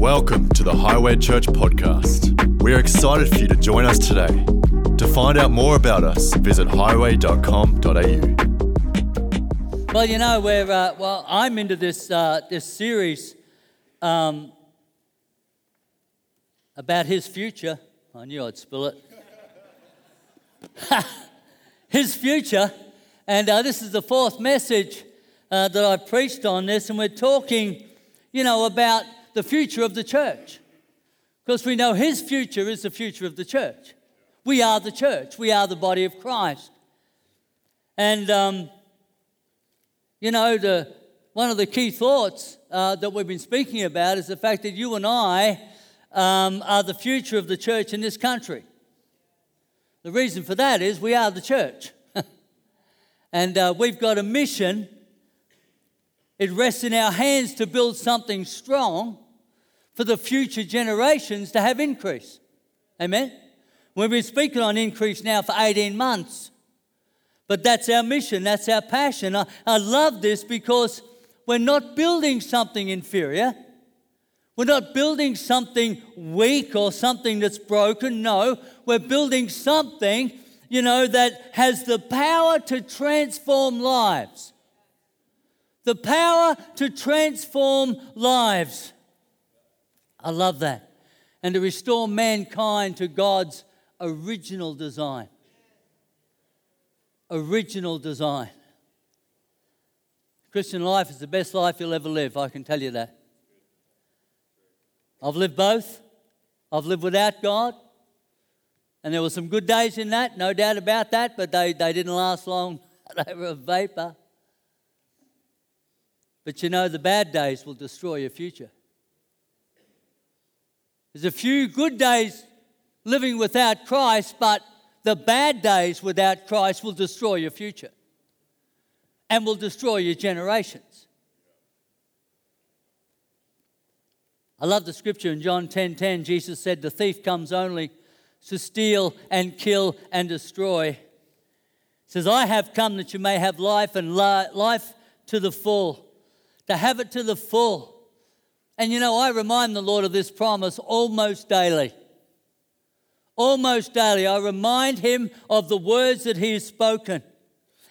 Welcome to the Highway Church podcast. We are excited for you to join us today. To find out more about us, visit highway.com.au. Well, you know, we're, uh, well, I'm into this, uh, this series um, about his future. I knew I'd spill it. his future. And uh, this is the fourth message uh, that I've preached on this. And we're talking, you know, about the future of the church. Because we know his future is the future of the church. We are the church, we are the body of Christ. And, um, you know, the, one of the key thoughts uh, that we've been speaking about is the fact that you and I um, are the future of the church in this country. The reason for that is we are the church. and uh, we've got a mission. It rests in our hands to build something strong for the future generations to have increase. Amen? We've been speaking on increase now for 18 months. But that's our mission, that's our passion. I, I love this because we're not building something inferior. We're not building something weak or something that's broken. No, we're building something, you know, that has the power to transform lives. The power to transform lives. I love that. And to restore mankind to God's original design. Original design. Christian life is the best life you'll ever live, I can tell you that. I've lived both. I've lived without God. And there were some good days in that, no doubt about that, but they, they didn't last long. they were a vapor. But you know, the bad days will destroy your future. There's a few good days living without Christ, but the bad days without Christ will destroy your future and will destroy your generations. I love the scripture in John 10:10. 10, 10, Jesus said, "The thief comes only to steal and kill and destroy." He says, "I have come that you may have life and life to the full, to have it to the full." And you know, I remind the Lord of this promise almost daily. Almost daily, I remind Him of the words that He has spoken.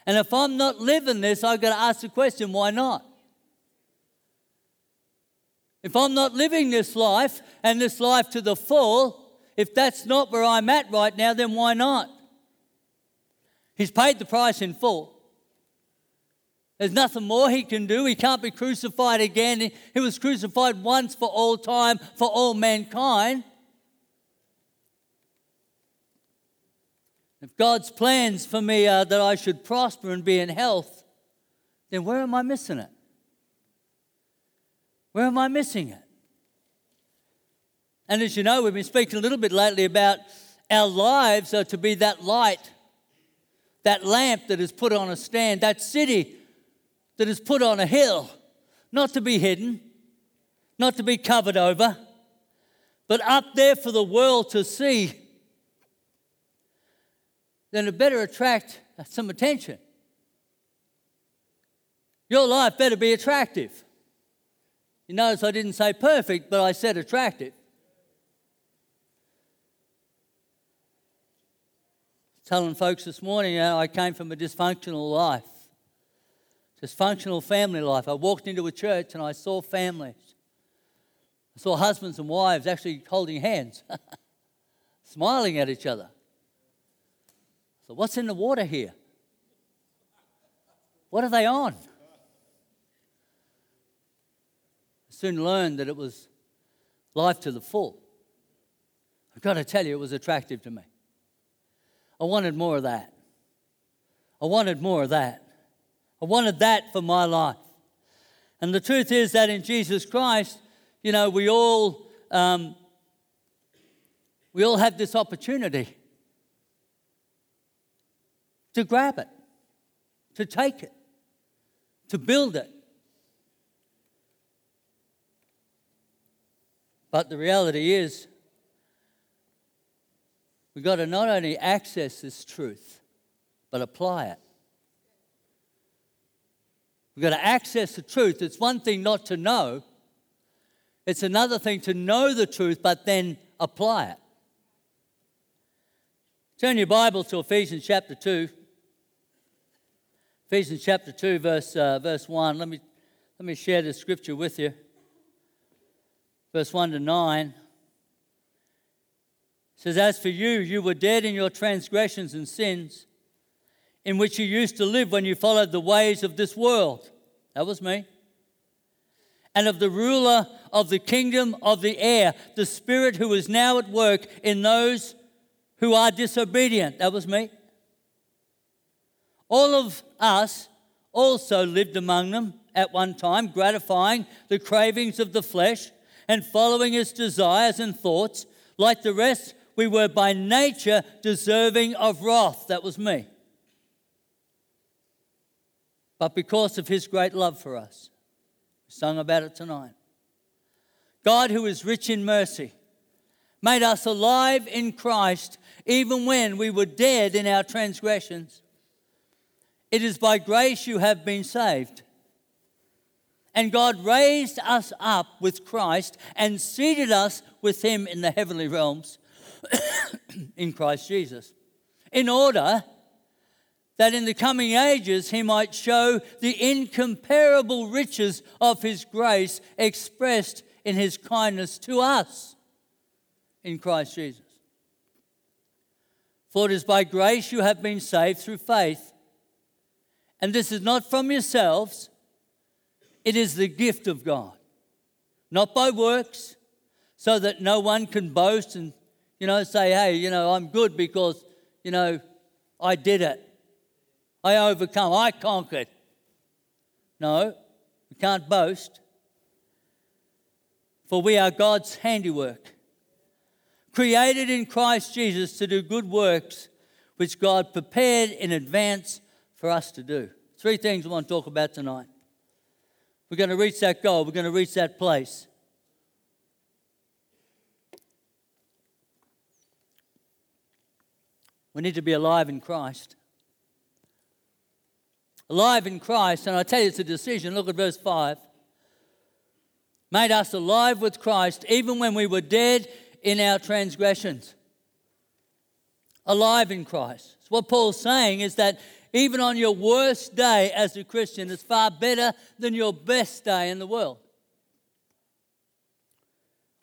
And if I'm not living this, I've got to ask the question why not? If I'm not living this life and this life to the full, if that's not where I'm at right now, then why not? He's paid the price in full. There's nothing more he can do. He can't be crucified again. He was crucified once for all time, for all mankind. If God's plans for me are that I should prosper and be in health, then where am I missing it? Where am I missing it? And as you know, we've been speaking a little bit lately about our lives are to be that light, that lamp that is put on a stand, that city that is put on a hill, not to be hidden, not to be covered over, but up there for the world to see, then it better attract some attention. Your life better be attractive. You notice I didn't say perfect, but I said attractive. Telling folks this morning, you know, I came from a dysfunctional life dysfunctional family life. I walked into a church and I saw families. I saw husbands and wives actually holding hands, smiling at each other. So, what's in the water here? What are they on? I soon learned that it was life to the full. I've got to tell you, it was attractive to me. I wanted more of that. I wanted more of that. I wanted that for my life. And the truth is that in Jesus Christ, you know, we all um, we all have this opportunity to grab it, to take it, to build it. But the reality is, we've got to not only access this truth, but apply it. We've got to access the truth. It's one thing not to know, It's another thing to know the truth, but then apply it. Turn your Bible to Ephesians chapter 2. Ephesians chapter 2, verse, uh, verse 1. Let me, let me share this scripture with you. Verse 1 to 9 says, As for you, you were dead in your transgressions and sins, in which you used to live when you followed the ways of this world. That was me. And of the ruler of the kingdom of the air, the spirit who is now at work in those who are disobedient. That was me. All of us also lived among them at one time, gratifying the cravings of the flesh and following its desires and thoughts. Like the rest, we were by nature deserving of wrath. That was me. But because of his great love for us, we sung about it tonight. God, who is rich in mercy, made us alive in Christ even when we were dead in our transgressions. It is by grace you have been saved. And God raised us up with Christ and seated us with him in the heavenly realms in Christ Jesus, in order that in the coming ages he might show the incomparable riches of his grace expressed in his kindness to us in Christ Jesus. For it is by grace you have been saved through faith. And this is not from yourselves, it is the gift of God, not by works, so that no one can boast and, you know, say, hey, you know, I'm good because, you know, I did it. I overcome, I conquered. No, we can't boast. For we are God's handiwork created in Christ Jesus to do good works which God prepared in advance for us to do. Three things I want to talk about tonight. We're going to reach that goal, we're going to reach that place. We need to be alive in Christ. Alive in Christ, and I tell you it's a decision. Look at verse 5. Made us alive with Christ even when we were dead in our transgressions. Alive in Christ. So what Paul's saying is that even on your worst day as a Christian, it's far better than your best day in the world.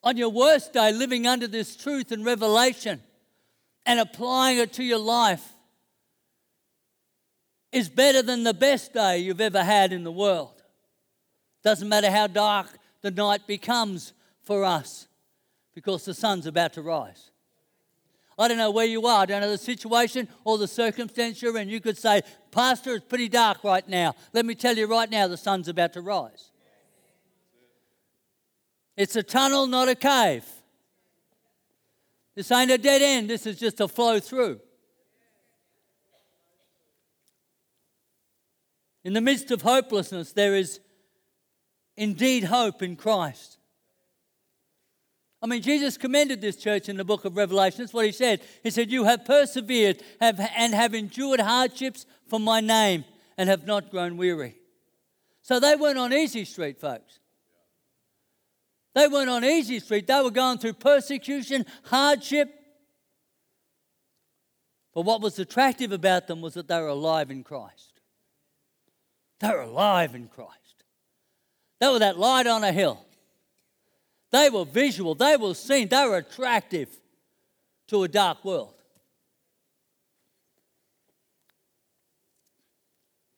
On your worst day, living under this truth and revelation and applying it to your life is better than the best day you've ever had in the world. Doesn't matter how dark the night becomes for us because the sun's about to rise. I don't know where you are, I don't know the situation or the circumstance you're in. You could say, Pastor, it's pretty dark right now. Let me tell you right now, the sun's about to rise. It's a tunnel, not a cave. This ain't a dead end, this is just a flow through. In the midst of hopelessness, there is indeed hope in Christ. I mean, Jesus commended this church in the book of Revelation. That's what he said. He said, You have persevered have, and have endured hardships for my name and have not grown weary. So they weren't on easy street, folks. They weren't on easy street. They were going through persecution, hardship. But what was attractive about them was that they were alive in Christ. They were alive in Christ. They were that light on a hill. They were visual, they were seen, they were attractive to a dark world.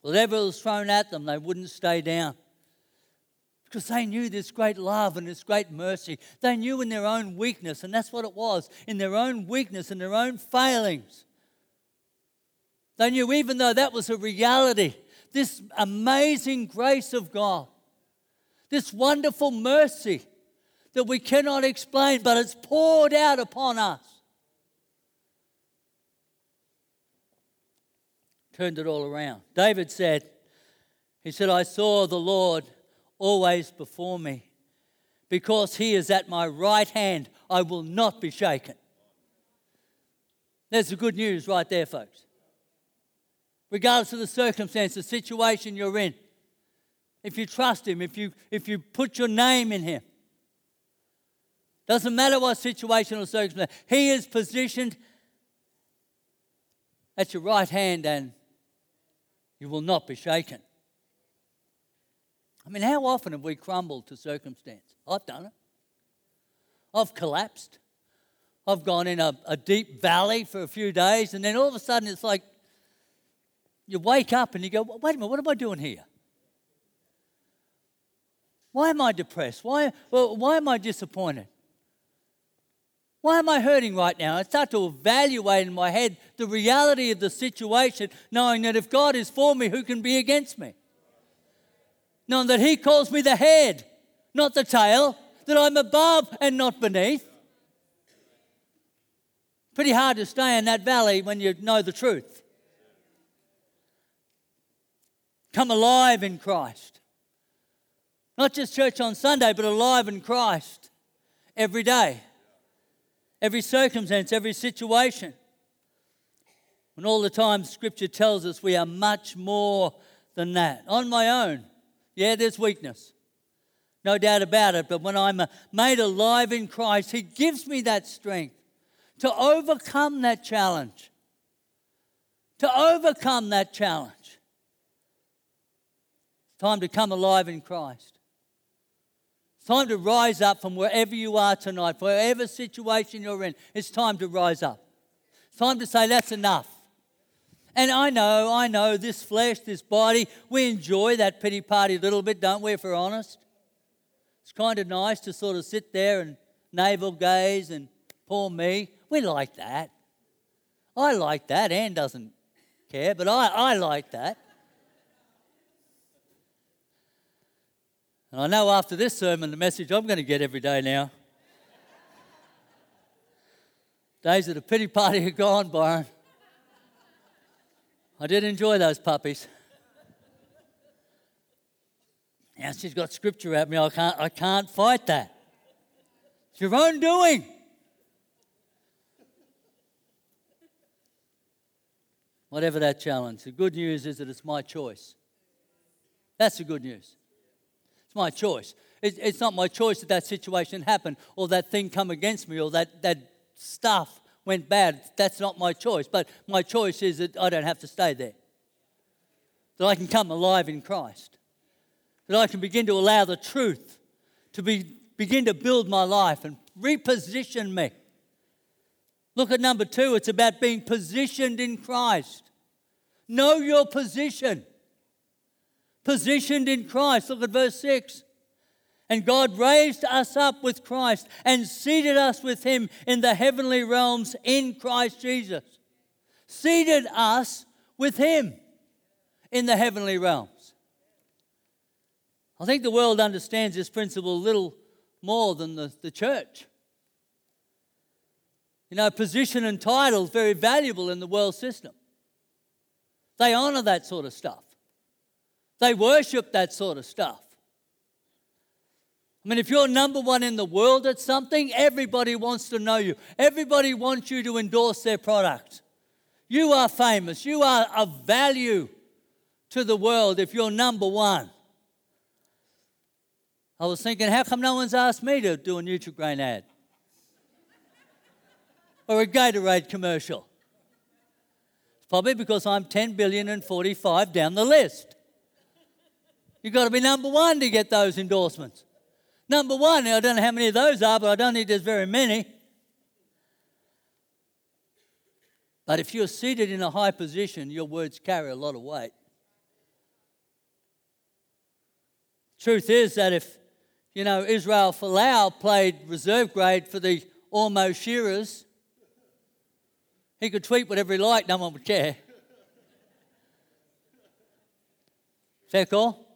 Whatever was thrown at them, they wouldn't stay down. Because they knew this great love and this great mercy. They knew in their own weakness, and that's what it was in their own weakness and their own failings. They knew, even though that was a reality, this amazing grace of God, this wonderful mercy, that we cannot explain, but it's poured out upon us. Turned it all around. David said, He said, I saw the Lord always before me. Because he is at my right hand, I will not be shaken. There's the good news right there, folks. Regardless of the circumstance, the situation you're in, if you trust him, if you, if you put your name in him, Doesn't matter what situation or circumstance, He is positioned at your right hand and you will not be shaken. I mean, how often have we crumbled to circumstance? I've done it. I've collapsed. I've gone in a, a deep valley for a few days, and then all of a sudden it's like you wake up and you go, wait a minute, what am I doing here? Why am I depressed? Why, well, why am I disappointed? Why am I hurting right now? I start to evaluate in my head the reality of the situation, knowing that if God is for me, who can be against me? Knowing that He calls me the head, not the tail, that I'm above and not beneath. Pretty hard to stay in that valley when you know the truth. Come alive in Christ. Not just church on Sunday, but alive in Christ every day every circumstance, every situation. And all the time, Scripture tells us we are much more than that. On my own, yeah, there's weakness. No doubt about it. But when I'm made alive in Christ, He gives me that strength to overcome that challenge. To overcome that challenge. Time to come alive in Christ It's time to rise up from wherever you are tonight, wherever situation you're in. It's time to rise up. It's time to say, that's enough. And I know, I know this flesh, this body, we enjoy that pity party a little bit, don't we, if we're honest? It's kind of nice to sort of sit there and navel gaze and poor me. We like that. I like that. Anne doesn't care, but I, I like that. And I know after this sermon, the message I'm going to get every day now. Days of the pity party are gone, Byron. I did enjoy those puppies. Now she's got scripture at me. I can't, I can't fight that. It's your own doing. Whatever that challenge, the good news is that it's my choice. That's the good news. It's my choice. It's not my choice that that situation happened or that thing come against me or that, that stuff went bad. That's not my choice. But my choice is that I don't have to stay there. That I can come alive in Christ. That I can begin to allow the truth to be, begin to build my life and reposition me. Look at number two, it's about being positioned in Christ. Know your position positioned in Christ. Look at verse 6. And God raised us up with Christ and seated us with Him in the heavenly realms in Christ Jesus. Seated us with Him in the heavenly realms. I think the world understands this principle a little more than the, the church. You know, position and title is very valuable in the world system. They honor that sort of stuff. They worship that sort of stuff. I mean, if you're number one in the world at something, everybody wants to know you. Everybody wants you to endorse their product. You are famous. You are of value to the world if you're number one. I was thinking, how come no one's asked me to do a Nutrigrain ad? or a Gatorade commercial? It's probably because I'm 10 billion and 45 down the list. You've got to be number one to get those endorsements. Number one, I don't know how many of those are, but I don't think there's very many. But if you're seated in a high position, your words carry a lot of weight. Truth is that if, you know, Israel Folau played reserve grade for the Ormeau Shearers, he could tweet whatever he liked, no one would care. Fair call?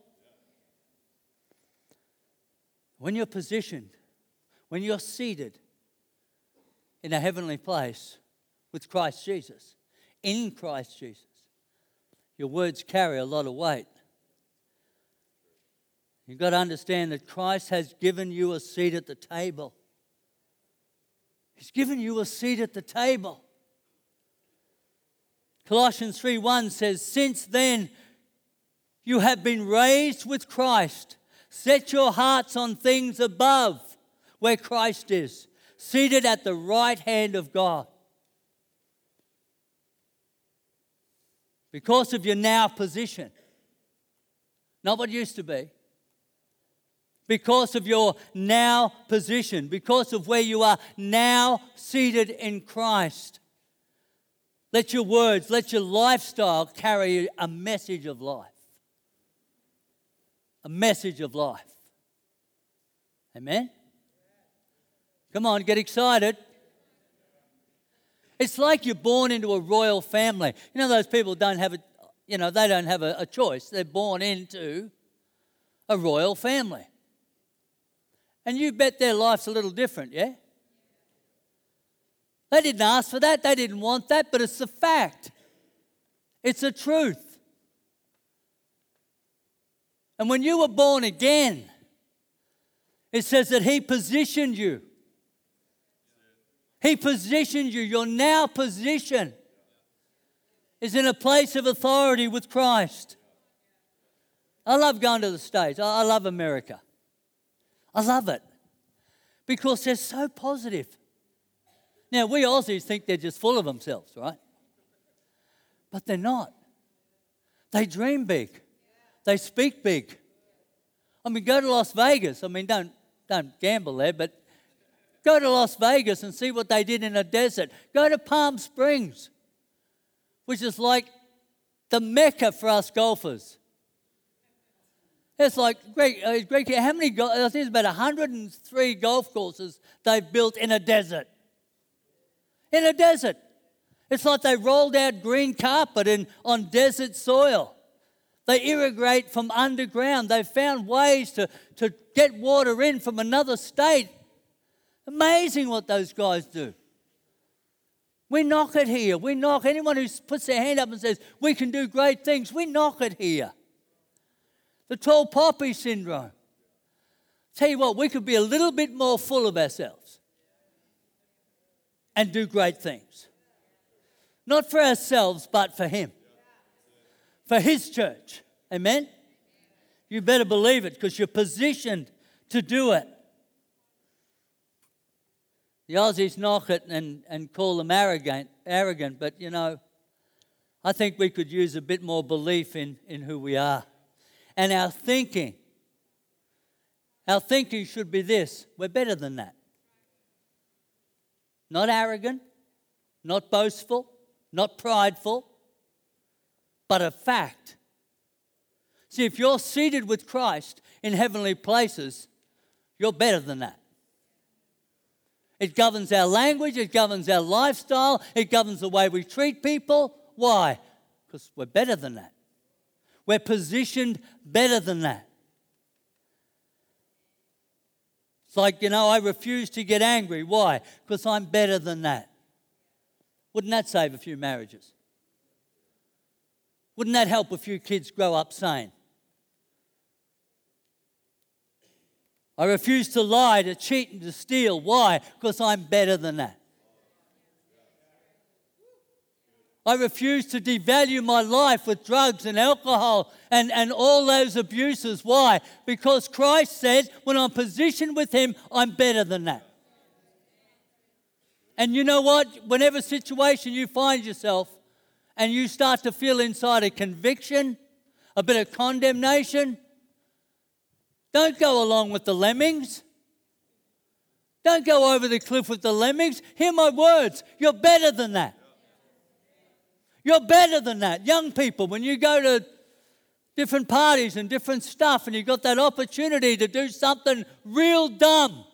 When you're positioned, when you're seated in a heavenly place with Christ Jesus, in Christ Jesus, your words carry a lot of weight. You've got to understand that Christ has given you a seat at the table. He's given you a seat at the table. Colossians 3:1 says, Since then you have been raised with Christ. Set your hearts on things above, where Christ is, seated at the right hand of God. Because of your now position, not what used to be. Because of your now position, because of where you are now seated in Christ. Let your words, let your lifestyle carry a message of life. A message of life. Amen? Come on, get excited. It's like you're born into a royal family. You know, those people don't have a, you know, they don't have a, a choice. They're born into a royal family. And you bet their life's a little different, yeah? They didn't ask for that, they didn't want that, but it's a fact. It's a truth. And when you were born again, it says that He positioned you. He positioned you. Your now position is in a place of authority with Christ. I love going to the States. I love America. I love it because they're so positive. Now, we Aussies think they're just full of themselves, right? But they're not. They dream big, they speak big. I mean, go to Las Vegas. I mean, don't, don't gamble there, but go to Las Vegas and see what they did in a desert. Go to Palm Springs, which is like the mecca for us golfers. It's like great, uh, great. How many? I think it's about 103 golf courses they've built in a desert in a desert. It's like they rolled out green carpet in, on desert soil. They irrigate from underground. They've found ways to, to get water in from another state. Amazing what those guys do. We knock it here. We knock anyone who puts their hand up and says, We can do great things, we knock it here. The tall poppy syndrome. Tell you what, we could be a little bit more full of ourselves and do great things. Not for ourselves, but for Him, for His church. Amen? You better believe it because you're positioned to do it. The Aussies knock it and, and call them arrogant, arrogant, but you know, I think we could use a bit more belief in, in who we are. And our thinking, our thinking should be this we're better than that not arrogant, not boastful, not prideful, but a fact. See, if you're seated with Christ in heavenly places, you're better than that. It governs our language, it governs our lifestyle, it governs the way we treat people. Why? Because we're better than that. We're positioned better than that. It's like, you know, I refuse to get angry. Why? Because I'm better than that. Wouldn't that save a few marriages? Wouldn't that help a few kids grow up sane? I refuse to lie, to cheat, and to steal. Why? Because I'm better than that. I refuse to devalue my life with drugs and alcohol and, and all those abuses. Why? Because Christ says, when I'm positioned with Him, I'm better than that. And you know what? Whenever situation you find yourself and you start to feel inside a conviction, a bit of condemnation, don't go along with the lemmings. Don't go over the cliff with the lemmings. Hear my words. You're better than that. You're better than that. Young people, when you go to different parties and different stuff and you've got that opportunity to do something real dumb,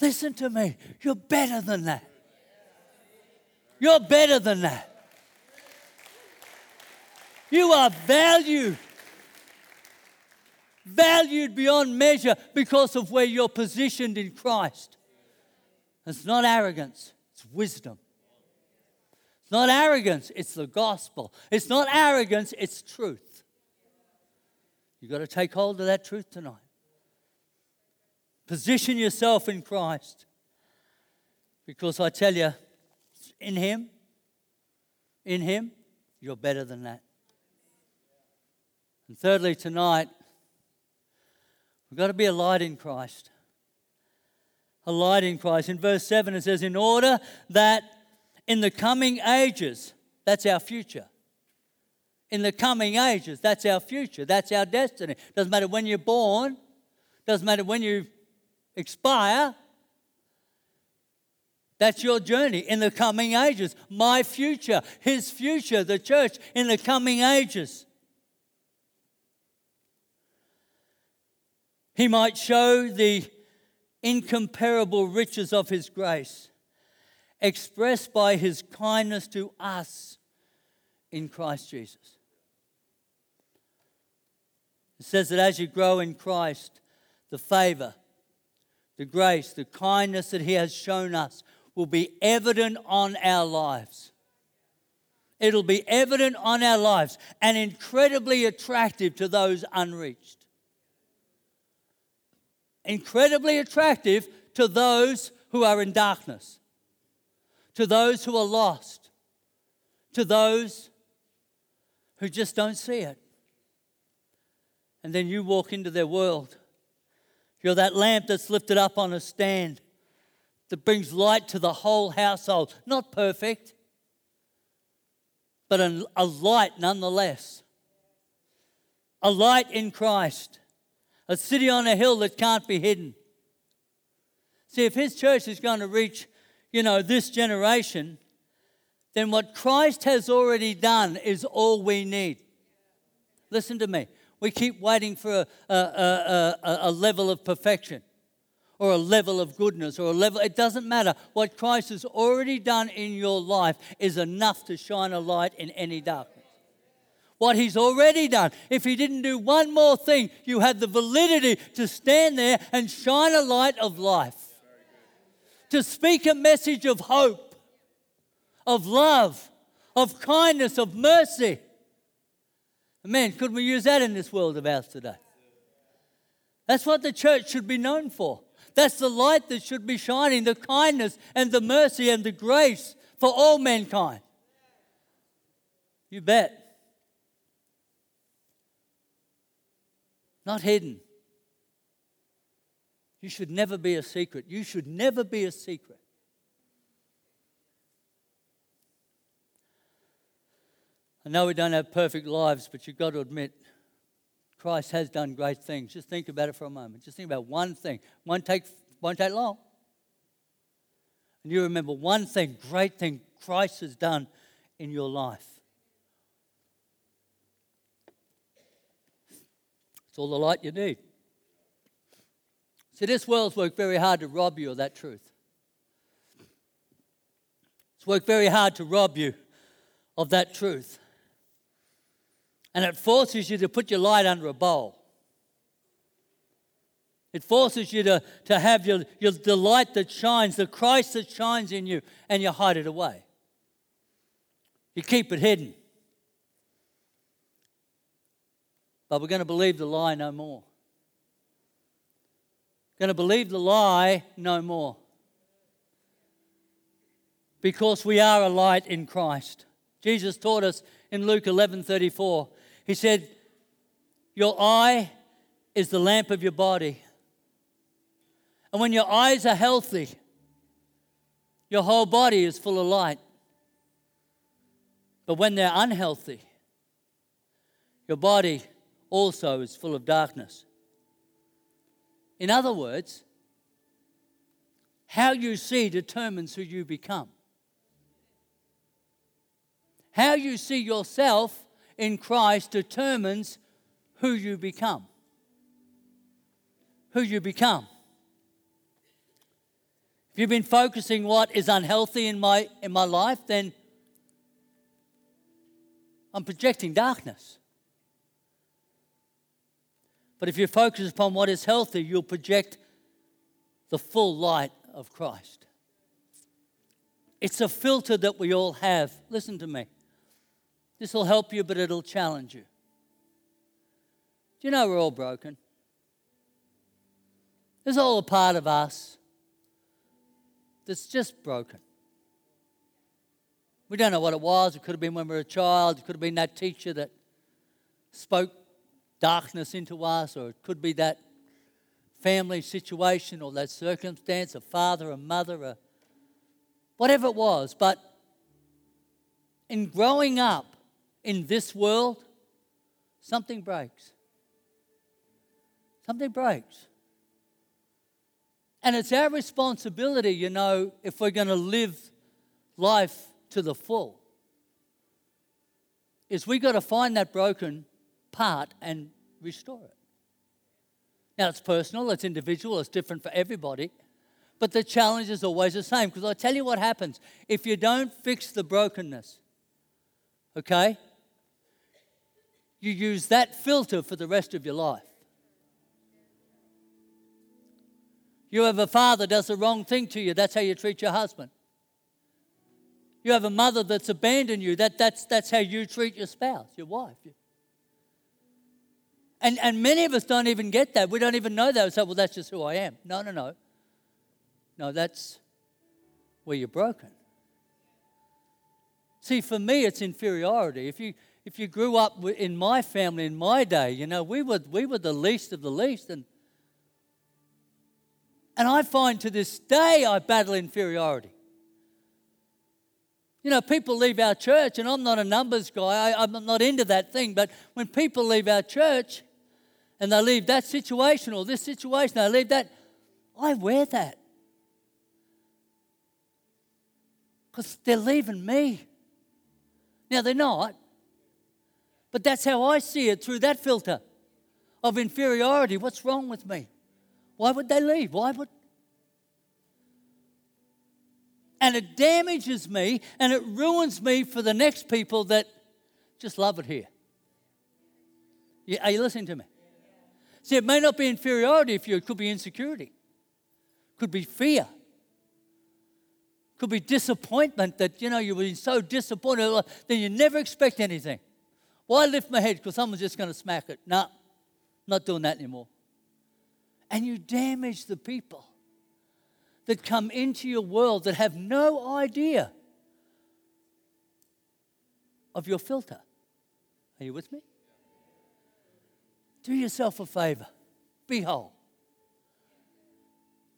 listen to me. You're better than that. You're better than that. You are valued. Valued beyond measure because of where you're positioned in Christ. It's not arrogance, it's wisdom It's not arrogance, it's the gospel. It's not arrogance, it's truth. You've got to take hold of that truth tonight. Position yourself in Christ. Because I tell you, in Him, in Him, you're better than that. And thirdly, tonight, we've got to be a light in Christ. a light in Christ. In verse 7, it says, In order that in the coming ages, that's our future. In the coming ages, that's our future. That's our destiny. Doesn't matter when you're born, doesn't matter when you expire. That's your journey in the coming ages. My future, his future, the church in the coming ages. He might show the incomparable riches of his grace, expressed by his kindness to us in Christ Jesus. It says that as you grow in Christ, the favor, the grace, the kindness that he has shown us will be evident on our lives. It'll be evident on our lives and incredibly attractive to those unreached incredibly attractive to those who are in darkness, to those who are lost, to those who just don't see it. And then you walk into their world. You're that lamp that's lifted up on a stand that brings light to the whole household. Not perfect, but a, light nonetheless. A light in Christ a city on a hill that can't be hidden. See, if his church is going to reach, you know, this generation, then what Christ has already done is all we need. Listen to me. We keep waiting for a, a, a, a, level of perfection or a level of goodness or a level, it doesn't matter. What Christ has already done in your life is enough to shine a light in any darkness what he's already done. If he didn't do one more thing, you had the validity to stand there and shine a light of life, to speak a message of hope, of love, of kindness, of mercy. Man, couldn't we use that in this world of ours today? That's what the church should be known for. That's the light that should be shining the kindness and the mercy and the grace for all mankind. You bet. Not hidden. You should never be a secret. You should never be a secret. I know we don't have perfect lives, but you've got to admit, Christ has done great things. Just think about it for a moment. Just think about one thing. Won't take, won't take long. And you remember one thing, great thing Christ has done in your life. It's all the light you need. See, this world's worked very hard to rob you of that truth. It's worked very hard to rob you of that truth. And it forces you to put your light under a bowl. It forces you to, to have your, your, the light that shines, the Christ that shines in you, and you hide it away. You keep it hidden. But we're going to believe the lie no more. Going to believe the lie no more. Because we are a light in Christ. Jesus taught us in Luke 11 34. He said, Your eye is the lamp of your body. And when your eyes are healthy, your whole body is full of light. But when they're unhealthy, your body also is full of darkness. In other words, how you see determines who you become. How you see yourself in Christ determines who you become. Who you become. If you've been focusing what is unhealthy in my, in my life, then I'm projecting darkness. But if you focus upon what is healthy, you'll project the full light of Christ. It's a filter that we all have. Listen to me. This will help you, but it'll challenge you. Do you know we're all broken? There's all a part of us that's just broken. We don't know what it was. It could have been when we were a child. It could have been that teacher that spoke darkness into us, or it could be that family situation or that circumstance, a father, a mother, a whatever it was. But in growing up in this world, something breaks. Something breaks. And it's our responsibility, you know, if we're going to live life to the full, is we've got to find that broken part and restore it. Now, it's personal, it's individual, it's different for everybody, but the challenge is always the same. Because I tell you what happens if you don't fix the brokenness, okay, you use that filter for the rest of your life. You have a father does the wrong thing to you, that's how you treat your husband. You have a mother that's abandoned you, that, that's, that's how you treat your spouse, your wife. And, and many of us don't even get that. We don't even know that. We say, well, that's just who I am. No, no, no. No, that's where you're broken. See, for me, it's inferiority. If you, if you grew up in my family, in my day, you know, we were, we were the least of the least. And and I find to this day I battle inferiority. You know, people leave our church, and I'm not a numbers guy, I, am not into that thing, but when people leave our church and they leave that situation or this situation, they leave that, I wear that. Because they're leaving me. Now, they're not, but that's how I see it through that filter of inferiority. What's wrong with me? Why would they leave? Why would. And it damages me and it ruins me for the next people that just love it here. Are you listening to me? See, it may not be inferiority if you, it could be insecurity, could be fear, could be disappointment that, you know, you were so disappointed that you never expect anything. Why lift my head? Because someone's just going to smack it. No, not doing that anymore and you damage the people that come into your world that have no idea of your filter. Are you with me? Do yourself a favor. Be whole.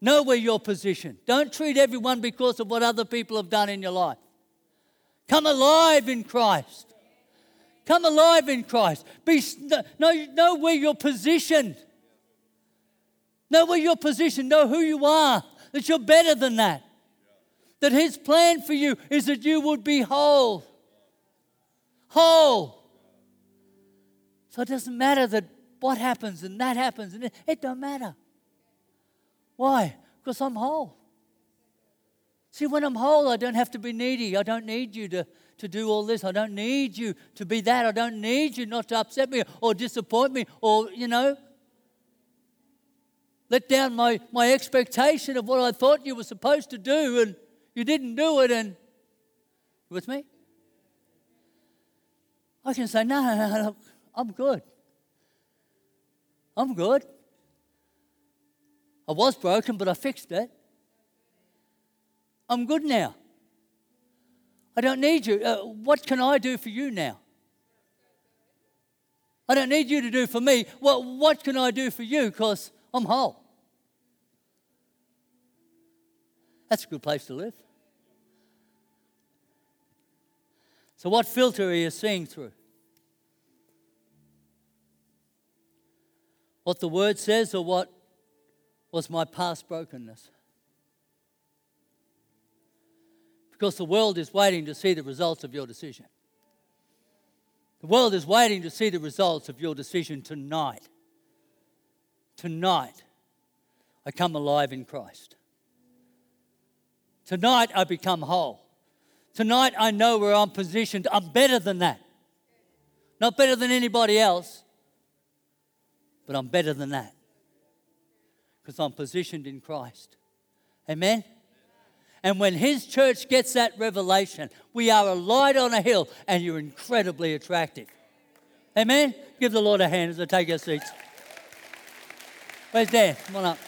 Know where you're positioned. Don't treat everyone because of what other people have done in your life. Come alive in Christ. Come alive in Christ. Be, know, know where you're positioned. Know where your position, know who you are, that you're better than that. That His plan for you is that you would be whole. Whole. So it doesn't matter that what happens and that happens, and it, it don't matter. Why? Because I'm whole. See, when I'm whole, I don't have to be needy. I don't need you to, to do all this. I don't need you to be that. I don't need you not to upset me or disappoint me or, you know, let down my, my expectation of what I thought you were supposed to do and you didn't do it and with me? I can say, no, no, no, no, I'm good. I'm good. I was broken, but I fixed it. I'm good now. I don't need you. Uh, what can I do for you now? I don't need you to do for me. Well, what can I do for you? Because I'm whole. That's a good place to live. So, what filter are you seeing through? What the word says, or what was my past brokenness? Because the world is waiting to see the results of your decision. The world is waiting to see the results of your decision tonight. Tonight, I come alive in Christ. Tonight, I become whole. Tonight, I know where I'm positioned. I'm better than that. Not better than anybody else, but I'm better than that because I'm positioned in Christ. Amen? And when His church gets that revelation, we are a light on a hill and you're incredibly attractive. Amen? Give the Lord a hand as I take your seats. Where's Dan? Come on up.